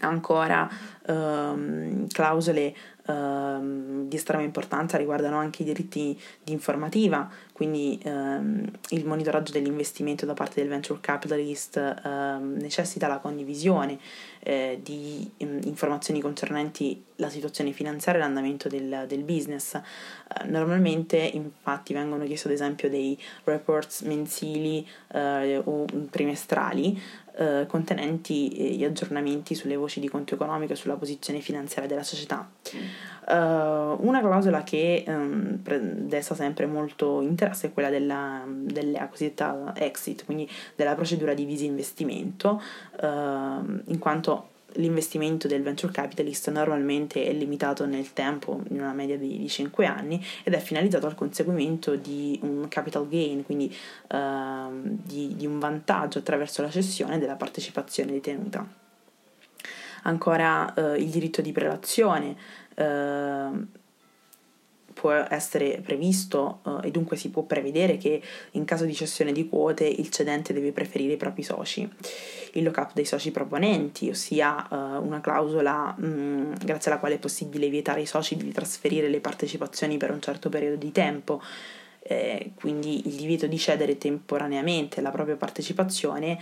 Ancora ehm, clausole ehm, di estrema importanza riguardano anche i diritti di informativa, quindi ehm, il monitoraggio dell'investimento da parte del venture capitalist ehm, necessita la condivisione eh, di um, informazioni concernenti la situazione finanziaria e l'andamento del, del business. Eh, normalmente infatti vengono chiesti ad esempio dei reports mensili eh, o trimestrali eh, contenenti eh, gli aggiornamenti sulle voci di conto economico e sulla posizione finanziaria della società. Uh, una clausola che um, desta sempre molto interesse è quella della, della cosiddetta exit, quindi della procedura di disinvestimento, uh, in quanto l'investimento del venture capitalist normalmente è limitato nel tempo, in una media di, di 5 anni, ed è finalizzato al conseguimento di un capital gain, quindi uh, di, di, un vantaggio attraverso la cessione della partecipazione detenuta. Ancora uh, il diritto di prelazione. Uh, può essere previsto uh, e dunque si può prevedere che in caso di cessione di quote il cedente deve preferire i propri soci. Il lock-up dei soci proponenti, ossia uh, una clausola mh, mm, grazie alla quale è possibile vietare ai soci di trasferire le partecipazioni per un certo periodo di tempo. Eh, quindi il divieto di cedere temporaneamente la propria partecipazione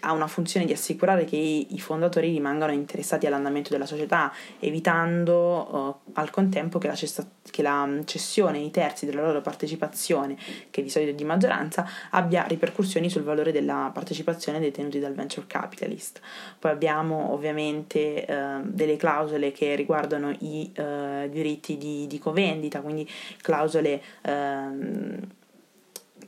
ha una funzione di assicurare che i fondatori rimangano interessati all'andamento della società, evitando uh, al contempo che la, cessa- che la, cessione ai terzi della loro partecipazione, che di solito è di maggioranza, abbia ripercussioni sul valore della partecipazione detenuti dal venture capitalist. Poi abbiamo ovviamente uh, delle clausole che riguardano i uh, diritti di, di, covendita, quindi clausole ehm,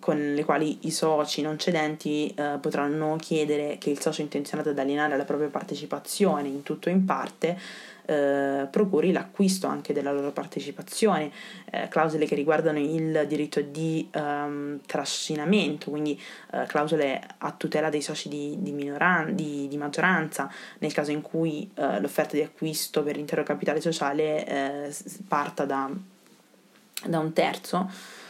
con le quali i soci non cedenti eh, potranno chiedere che il socio intenzionato ad alienare la propria partecipazione in tutto o in parte eh, procuri l'acquisto anche della loro partecipazione, eh, clausole che riguardano il diritto di um, trascinamento, quindi eh, clausole a tutela dei soci di, di, minoran- di, di maggioranza. Nel caso in cui eh, l'offerta di acquisto per l'intero capitale sociale eh, parta da, da un terzo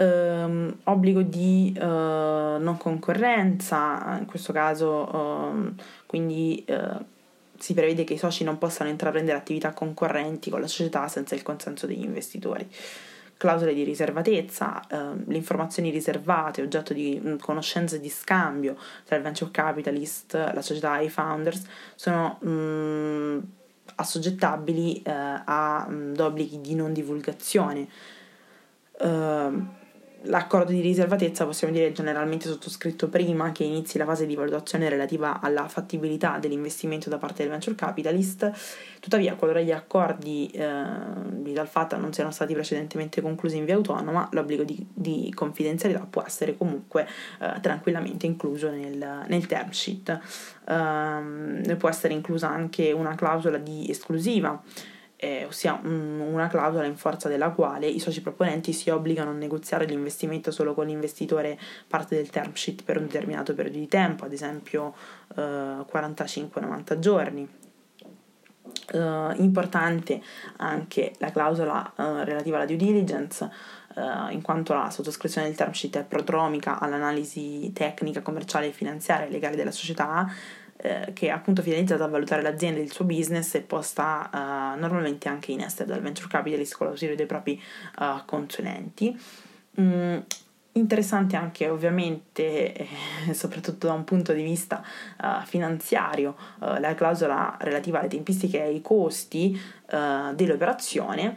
ehm, obbligo di eh, non concorrenza, in questo caso ehm, quindi eh, si prevede che i soci non possano intraprendere attività concorrenti con la società senza il consenso degli investitori. Clausole di riservatezza, eh, le informazioni riservate, oggetto di mh, conoscenze di scambio tra il venture capitalist, la società e i founders, sono mh, assoggettabili eh, a mh, obblighi di non divulgazione. Uh, L'accordo di riservatezza possiamo dire generalmente sottoscritto prima che inizi la fase di valutazione relativa alla fattibilità dell'investimento da parte del venture capitalist, tuttavia qualora gli accordi eh, di tal fatta non siano stati precedentemente conclusi in via autonoma, l'obbligo di, di confidenzialità può essere comunque eh, tranquillamente incluso nel, nel term sheet. Um, può essere inclusa anche una clausola di esclusiva eh, ossia un, una clausola in forza della quale i soci proponenti si obbligano a negoziare l'investimento solo con l'investitore parte del term sheet per un determinato periodo di tempo, ad esempio eh, 45-90 giorni. Uh, importante anche la clausola uh, relativa alla due diligence, uh, in quanto la sottoscrizione del term sheet è prodromica all'analisi tecnica, commerciale, finanziaria e legale della società, eh, che è appunto finalizzata a valutare l'azienda e il suo business e posta uh, normalmente anche in estero dal venture capitalist con l'ausilio dei propri uh, consulenti. Mm, interessante anche ovviamente, eh, soprattutto da un punto di vista uh, finanziario, la clausola relativa alle tempistiche e ai costi dell'operazione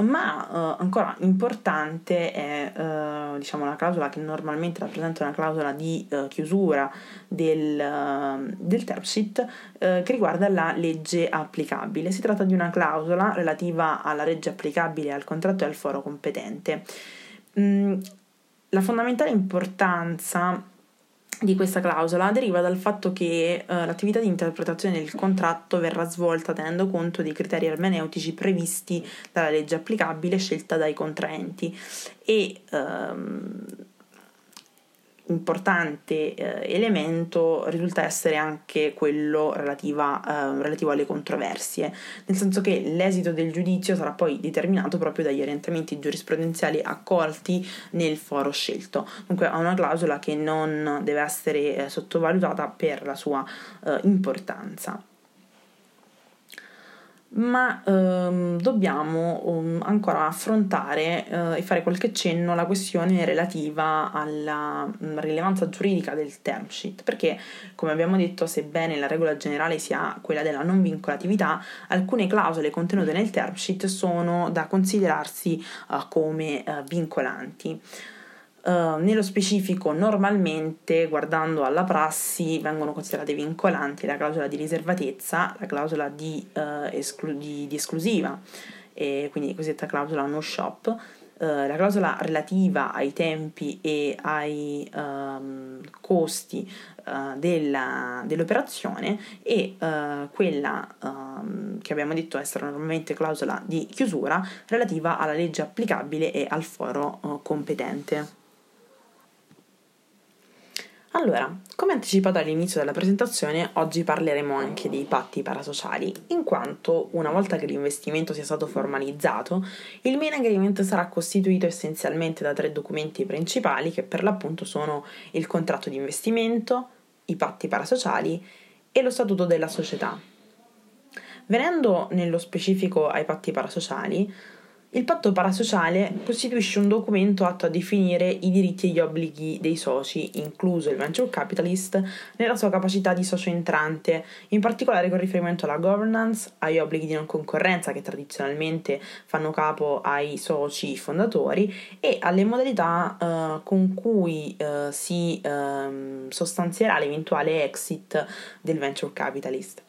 ma uh, ancora importante è uh, diciamo la clausola che normalmente rappresenta una clausola di chiusura del, del term sheet che riguarda la legge applicabile. Si tratta di una clausola relativa alla legge applicabile al contratto e al foro competente. Mm, la fondamentale importanza di questa clausola deriva dal fatto che uh, l'attività di interpretazione del contratto verrà svolta tenendo conto dei criteri ermeneutici previsti dalla legge applicabile scelta dai contraenti. E um, importante eh, elemento risulta essere anche quello relativa, eh, relativo alle controversie, nel senso che l'esito del giudizio sarà poi determinato proprio dagli orientamenti giurisprudenziali accolti nel foro scelto. Dunque ha una clausola che non deve essere eh, sottovalutata per la sua eh, importanza ma ehm, dobbiamo um, ancora affrontare eh, e fare qualche cenno alla questione relativa alla um, rilevanza giuridica del term sheet, perché come abbiamo detto, sebbene la regola generale sia quella della non vincolatività, alcune clausole contenute nel term sheet sono da considerarsi uh, come uh, vincolanti. Uh, nello specifico, normalmente, guardando alla prassi, vengono considerate vincolanti la clausola di riservatezza, la clausola di, uh, esclu- di, di esclusiva, e quindi la cosiddetta clausola no shop, uh, la clausola relativa ai tempi e ai um, costi della, dell'operazione e quella um, che abbiamo detto essere normalmente clausola di chiusura relativa alla legge applicabile e al foro competente. Allora, come anticipato all'inizio della presentazione, oggi parleremo anche dei patti parasociali, in quanto una volta che l'investimento sia stato formalizzato, il main agreement sarà costituito essenzialmente da tre documenti principali che per l'appunto sono il contratto di investimento, i patti parasociali e lo statuto della società. Venendo nello specifico ai patti parasociali, il patto parasociale costituisce un documento atto a definire i diritti e gli obblighi dei soci, incluso il venture capitalist, nella sua capacità di socio entrante, in particolare con riferimento alla governance, agli obblighi di non concorrenza che tradizionalmente fanno capo ai soci fondatori e alle modalità uh, con cui uh, si uh, sostanzierà l'eventuale exit del venture capitalist.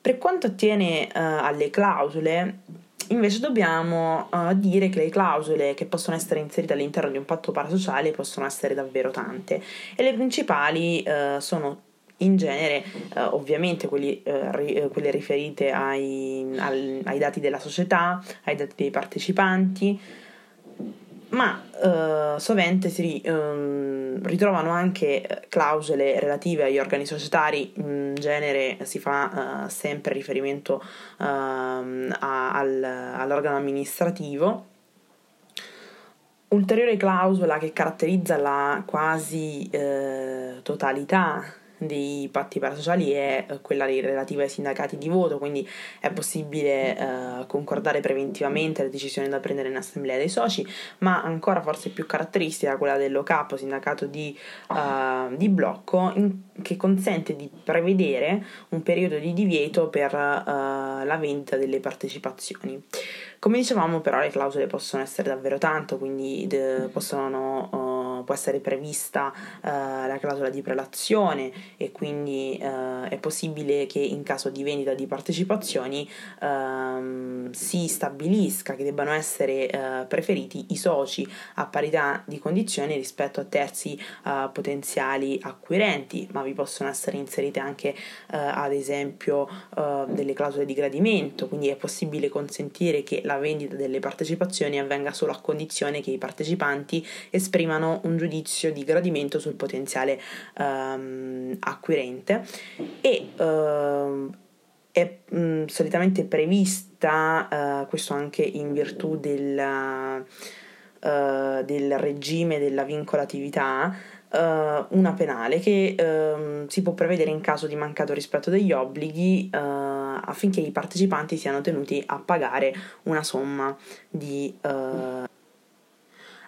Per quanto attiene alle clausole, Invece dobbiamo uh, dire che le clausole che possono essere inserite all'interno di un patto parasociale possono essere davvero tante. E le principali uh, sono in genere uh, ovviamente quelli, ri, quelle riferite ai, al, ai dati della società, ai dati dei partecipanti, ma uh, sovente si um, ritrovano anche clausole relative agli organi societari, in genere si fa uh, sempre riferimento uh, a, al, all'organo amministrativo. Ulteriore clausola che caratterizza la quasi eh, totalità dei patti parasociali è eh, quella relativa ai sindacati di voto, quindi è possibile eh, concordare preventivamente le decisioni da prendere in assemblea dei soci, ma ancora forse più caratteristica quella dell'OCAPO, sindacato di, uh, di blocco, in, che consente di prevedere un periodo di divieto per uh, la vendita delle partecipazioni. Come dicevamo però le clausole possono essere davvero tanto, quindi de- possono... Può essere prevista uh, la clausola di prelazione e quindi uh, è possibile che in caso di vendita di partecipazioni uh, si stabilisca che debbano essere eh, preferiti i soci a parità di condizioni rispetto a terzi potenziali acquirenti, ma vi possono essere inserite anche ad esempio delle clausole di gradimento, quindi è possibile consentire che la vendita delle partecipazioni avvenga solo a condizione che i partecipanti esprimano un giudizio di gradimento sul potenziale um, acquirente e uh, è mm, solitamente prevista, uh, questo anche in virtù del, uh, del regime della vincolatività, una penale che ehm, si può prevedere in caso di mancato rispetto degli obblighi affinché i partecipanti siano tenuti a pagare una somma di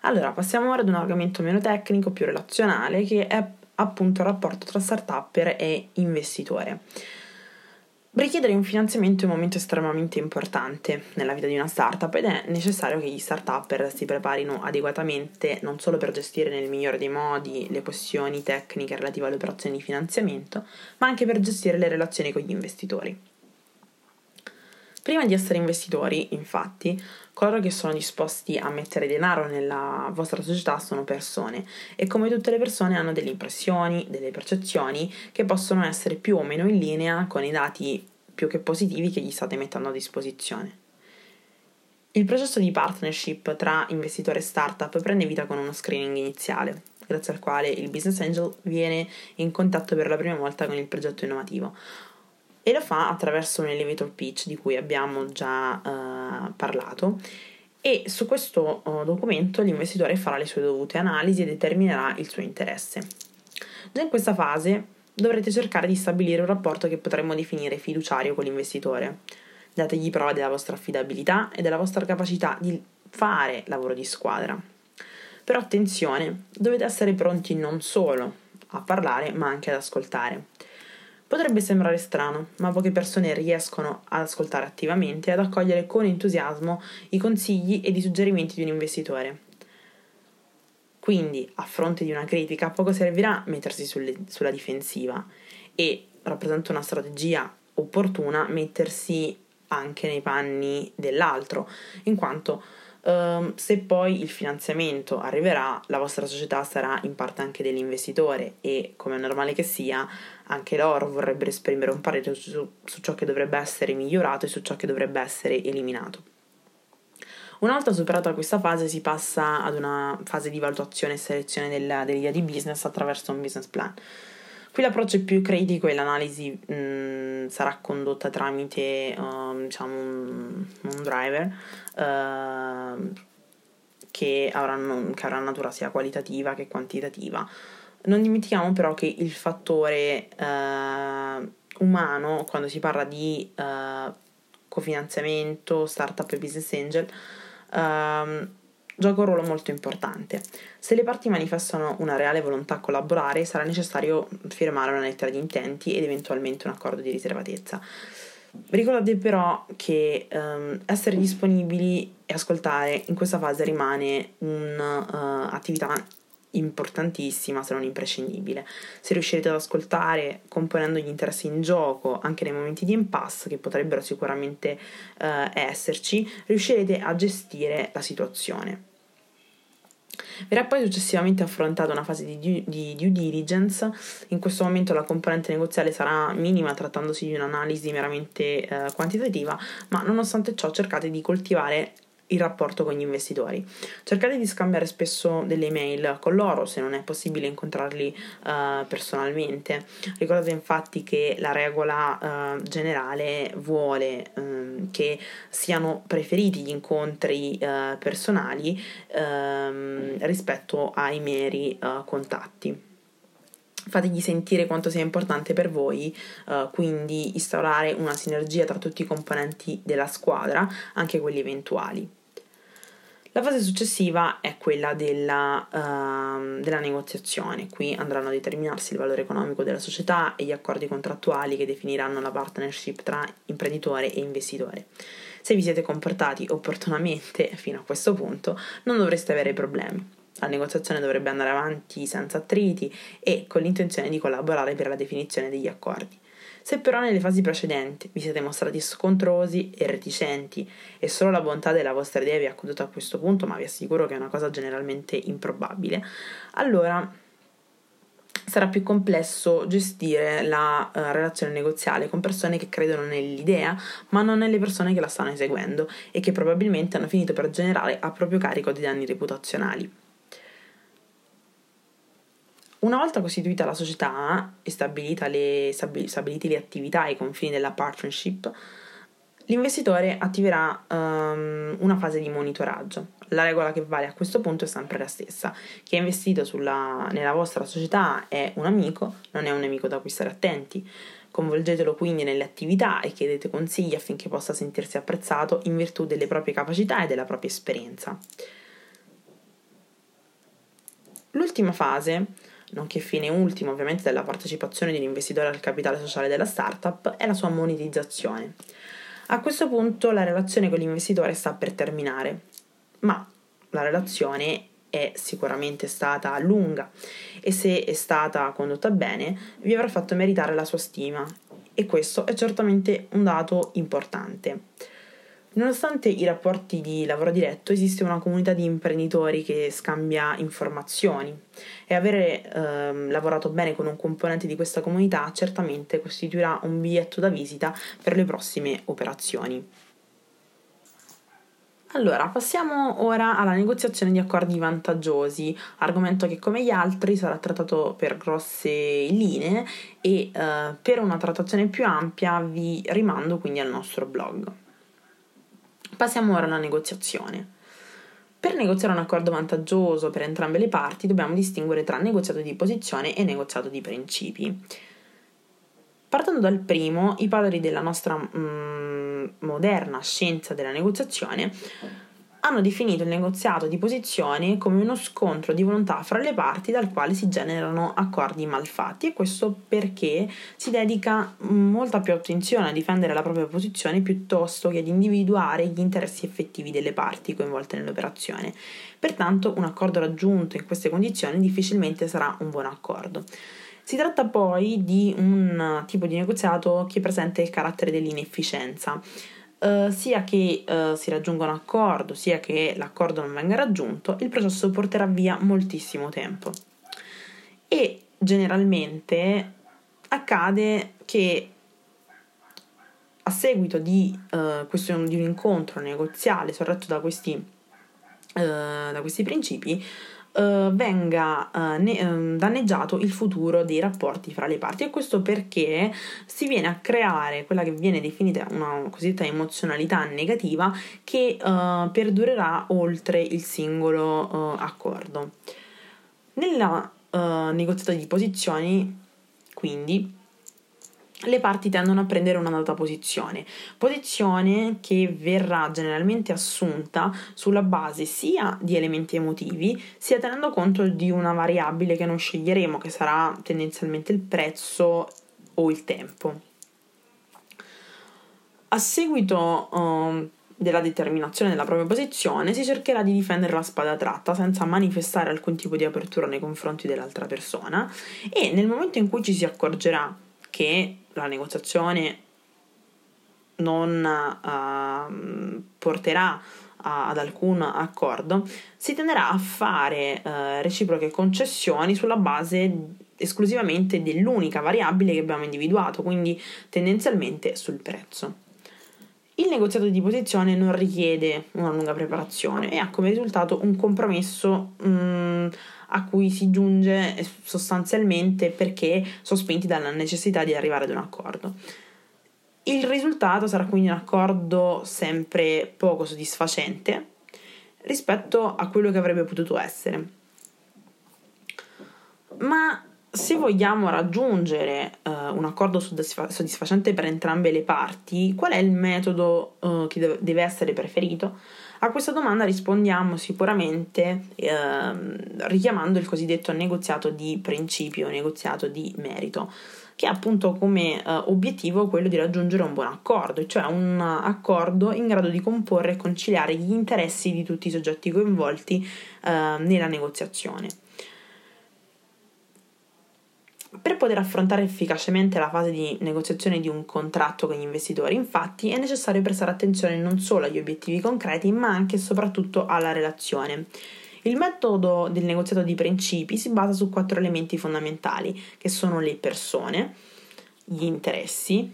allora, passiamo ora ad un argomento meno tecnico, più relazionale, che è appunto il rapporto tra startupper e investitore. Richiedere un finanziamento è un momento estremamente importante nella vita di una startup ed è necessario che gli startupper si preparino adeguatamente non solo per gestire nel migliore dei modi le questioni tecniche relative alle operazioni di finanziamento, ma anche per gestire le relazioni con gli investitori. Prima di essere investitori, infatti, coloro che sono disposti a mettere denaro nella vostra società sono persone e come tutte le persone hanno delle impressioni, delle percezioni che possono essere più o meno in linea con i dati più che positivi che gli state mettendo a disposizione. Il processo di partnership tra investitore e startup prende vita con uno screening iniziale, grazie al quale il business angel viene in contatto per la prima volta con il progetto innovativo, e lo fa attraverso un elevator pitch di cui abbiamo già uh, parlato e su questo uh, documento l'investitore farà le sue dovute analisi e determinerà il suo interesse. Già in questa fase dovrete cercare di stabilire un rapporto che potremmo definire fiduciario con l'investitore. Dategli prova della vostra affidabilità e della vostra capacità di fare lavoro di squadra. Però attenzione, dovete essere pronti non solo a parlare ma anche ad ascoltare. Potrebbe sembrare strano, ma poche persone riescono ad ascoltare attivamente e ad accogliere con entusiasmo i consigli ed i suggerimenti di un investitore. Quindi, a fronte di una critica, poco servirà mettersi sulle, sulla difensiva e rappresenta una strategia opportuna mettersi anche nei panni dell'altro, in quanto Um, se poi il finanziamento arriverà, la vostra società sarà in parte anche dell'investitore e, come è normale che sia, anche loro vorrebbero esprimere un parere su, su ciò che dovrebbe essere migliorato e su ciò che dovrebbe essere eliminato. Una volta superata questa fase si passa ad una fase di valutazione e selezione del, dell'idea di business attraverso un business plan. Qui l'approccio più critico e l'analisi mh, sarà condotta tramite uh, diciamo un, un driver uh, che, avranno, che avrà natura sia qualitativa che quantitativa. Non dimentichiamo però che il fattore uh, umano, quando si parla di cofinanziamento, startup e business angel, ehm, gioca un ruolo molto importante. Se le parti manifestano una reale volontà a collaborare, sarà necessario firmare una lettera di intenti ed eventualmente un accordo di riservatezza. Ricordate però che um, essere disponibili e ascoltare in questa fase rimane un'attività uh, importantissima se non imprescindibile. Se riuscirete ad ascoltare componendo gli interessi in gioco anche nei momenti di impasse che potrebbero sicuramente uh, esserci, riuscirete a gestire la situazione. Verrà poi successivamente affrontata una fase di due, di due, diligence, in questo momento la componente negoziale sarà minima trattandosi di un'analisi meramente eh, quantitativa, ma nonostante ciò cercate di coltivare il rapporto con gli investitori. Cercate di scambiare spesso delle email con loro se non è possibile incontrarli uh, personalmente. Ricordate infatti che la regola uh, generale vuole um, che siano preferiti gli incontri uh, personali um, rispetto ai meri contatti. fategli sentire quanto sia importante per voi, uh, quindi instaurare una sinergia tra tutti i componenti della squadra, anche quelli eventuali. La fase successiva è quella della, uh, della, negoziazione. Qui andranno a determinarsi il valore economico della società e gli accordi contrattuali che definiranno la partnership tra imprenditore e investitore. Se vi siete comportati opportunamente fino a questo punto, non dovreste avere problemi. La negoziazione dovrebbe andare avanti senza attriti e con l'intenzione di collaborare per la definizione degli accordi. Se però nelle fasi precedenti vi siete mostrati scontrosi e reticenti e solo la bontà della vostra idea vi ha condotto a questo punto, ma vi assicuro che è una cosa generalmente improbabile, allora sarà più complesso gestire la uh, relazione negoziale con persone che credono nell'idea, ma non nelle persone che la stanno eseguendo e che probabilmente hanno finito per generare a proprio carico dei danni reputazionali. Una volta costituita la società e le, stabiliti le attività e i confini della partnership, l'investitore attiverà um, una fase di monitoraggio. La regola che vale a questo punto è sempre la stessa. Chi è investito sulla, nella vostra società è un amico, non è un nemico da cui stare attenti. Coinvolgetelo quindi nelle attività e chiedete consigli affinché possa sentirsi apprezzato in virtù delle proprie capacità e della propria esperienza. L'ultima fase nonché fine ultimo ovviamente della partecipazione dell'investitore al capitale sociale della startup, è la sua monetizzazione. A questo punto la relazione con l'investitore sta per terminare, ma la relazione è sicuramente stata lunga e se è stata condotta bene vi avrà fatto meritare la sua stima e questo è certamente un dato importante. Nonostante i rapporti di lavoro diretto, esiste una comunità di imprenditori che scambia informazioni e avere ehm, lavorato bene con un componente di questa comunità certamente costituirà un biglietto da visita per le prossime operazioni. Allora, passiamo ora alla negoziazione di accordi vantaggiosi, argomento che come gli altri sarà trattato per grosse linee e eh, per una trattazione più ampia vi rimando quindi al nostro blog. Passiamo ora alla negoziazione. Per negoziare un accordo vantaggioso per entrambe le parti dobbiamo distinguere tra negoziato di posizione e negoziato di principi. Partendo dal primo, i padri della nostra mm, moderna scienza della negoziazione hanno definito il negoziato di posizione come uno scontro di volontà fra le parti dal quale si generano accordi malfatti e questo perché si dedica molta più attenzione a difendere la propria posizione piuttosto che ad individuare gli interessi effettivi delle parti coinvolte nell'operazione. Pertanto un accordo raggiunto in queste condizioni difficilmente sarà un buon accordo. Si tratta poi di un tipo di negoziato che presenta il carattere dell'inefficienza Uh, sia che uh, si raggiunga un accordo, sia che l'accordo non venga raggiunto, il processo porterà via moltissimo tempo. E generalmente accade che a seguito di, uh, questo, di un incontro negoziale sorretto da questi, da questi principi, uh, venga uh, ne- um, danneggiato il futuro dei rapporti fra le parti e questo perché si viene a creare quella che viene definita una cosiddetta emozionalità negativa che uh, perdurerà oltre il singolo accordo. Nella negoziata di posizioni, quindi, le parti tendono a prendere una data posizione, posizione che verrà generalmente assunta sulla base sia di elementi emotivi, sia tenendo conto di una variabile che non sceglieremo, che sarà tendenzialmente il prezzo o il tempo. A seguito um, della determinazione della propria posizione, si cercherà di difendere la spada tratta senza manifestare alcun tipo di apertura nei confronti dell'altra persona e nel momento in cui ci si accorgerà che la negoziazione non uh, porterà ad alcun accordo, si tenderà a fare uh, reciproche concessioni sulla base esclusivamente dell'unica variabile che abbiamo individuato, quindi tendenzialmente sul prezzo. Il negoziato di posizione non richiede una lunga preparazione e ha come risultato un compromesso um, a cui si giunge sostanzialmente perché sospinti dalla necessità di arrivare ad un accordo. Il risultato sarà quindi un accordo sempre poco soddisfacente rispetto a quello che avrebbe potuto essere. Ma se vogliamo raggiungere uh, un accordo soddisfa- soddisfacente per entrambe le parti, qual è il metodo uh, che deve, deve essere preferito? A questa domanda rispondiamo sicuramente eh, richiamando il cosiddetto negoziato di principio, negoziato di merito, che ha appunto come eh, obiettivo quello di raggiungere un buon accordo, cioè un accordo in grado di comporre e conciliare gli interessi di tutti i soggetti coinvolti nella negoziazione. Per poter affrontare efficacemente la fase di negoziazione di un contratto con gli investitori, infatti, è necessario prestare attenzione non solo agli obiettivi concreti, ma anche e soprattutto alla relazione. Il metodo del negoziato di principi si basa su quattro elementi fondamentali, che sono le persone, gli interessi,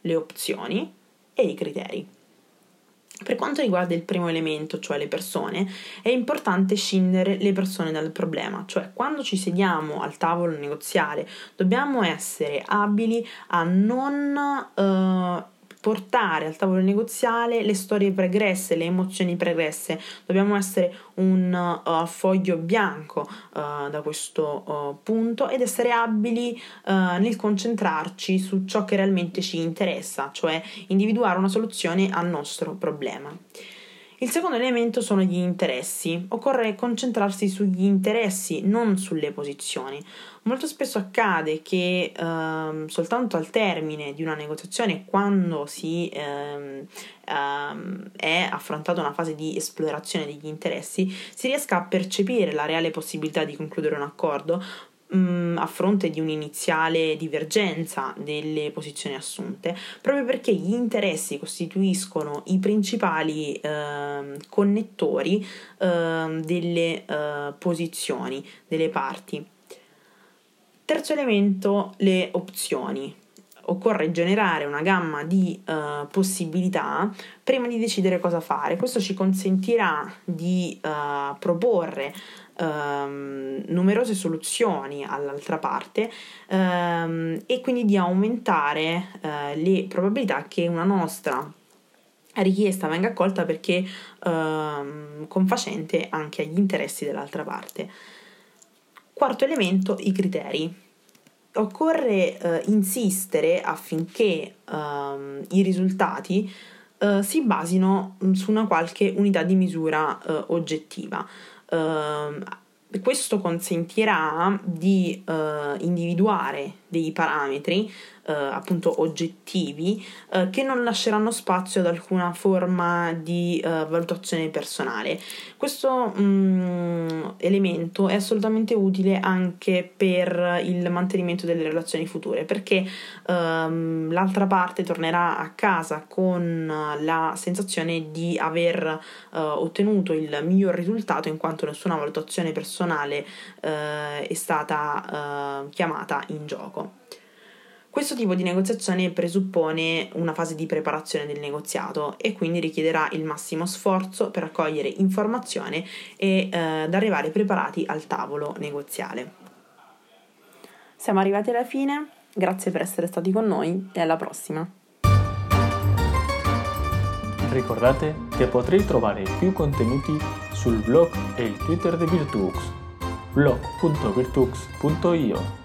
le opzioni e i criteri. Per quanto riguarda il primo elemento, cioè le persone, è importante scindere le persone dal problema, cioè quando ci sediamo al tavolo negoziale dobbiamo essere abili a non uh, portare al tavolo negoziale le storie pregresse, le emozioni pregresse. Dobbiamo essere un uh, foglio bianco uh, da questo uh, punto ed essere abili nel concentrarci su ciò che realmente ci interessa, cioè individuare una soluzione al nostro problema. Il secondo elemento sono gli interessi. Occorre concentrarsi sugli interessi, non sulle posizioni. Molto spesso accade che ehm, soltanto al termine di una negoziazione, quando si ehm, ehm, è affrontata una fase di esplorazione degli interessi, si riesca a percepire la reale possibilità di concludere un accordo, mh, a fronte di un'iniziale divergenza delle posizioni assunte, proprio perché gli interessi costituiscono i principali eh, connettori eh, delle eh, posizioni delle parti. Terzo elemento, le opzioni occorre generare una gamma di uh, possibilità prima di decidere cosa fare. Questo ci consentirà di uh, proporre um, numerose soluzioni all'altra parte um, e quindi di aumentare uh, le probabilità che una nostra richiesta venga accolta perché uh, confacente anche agli interessi dell'altra parte. Quarto elemento, i criteri. Occorre uh, insistere affinché uh, i risultati uh, si basino su una qualche unità di misura oggettiva. Ehm, questo consentirà di individuare dei parametri eh, appunto oggettivi eh, che non lasceranno spazio ad alcuna forma di eh, valutazione personale. Questo mh, mm, elemento è assolutamente utile anche per il mantenimento delle relazioni future perché ehm, l'altra parte tornerà a casa con la sensazione di aver eh, ottenuto il miglior risultato in quanto nessuna valutazione personale eh, è stata eh, chiamata in gioco. Questo tipo di negoziazione presuppone una fase di preparazione del negoziato e quindi richiederà il massimo sforzo per raccogliere informazione e eh, ad arrivare preparati al tavolo negoziale. Siamo arrivati alla fine, grazie per essere stati con noi e alla prossima. Ricordate che potrei trovare più contenuti sul blog e il Twitter di Virtux blog.virtux.io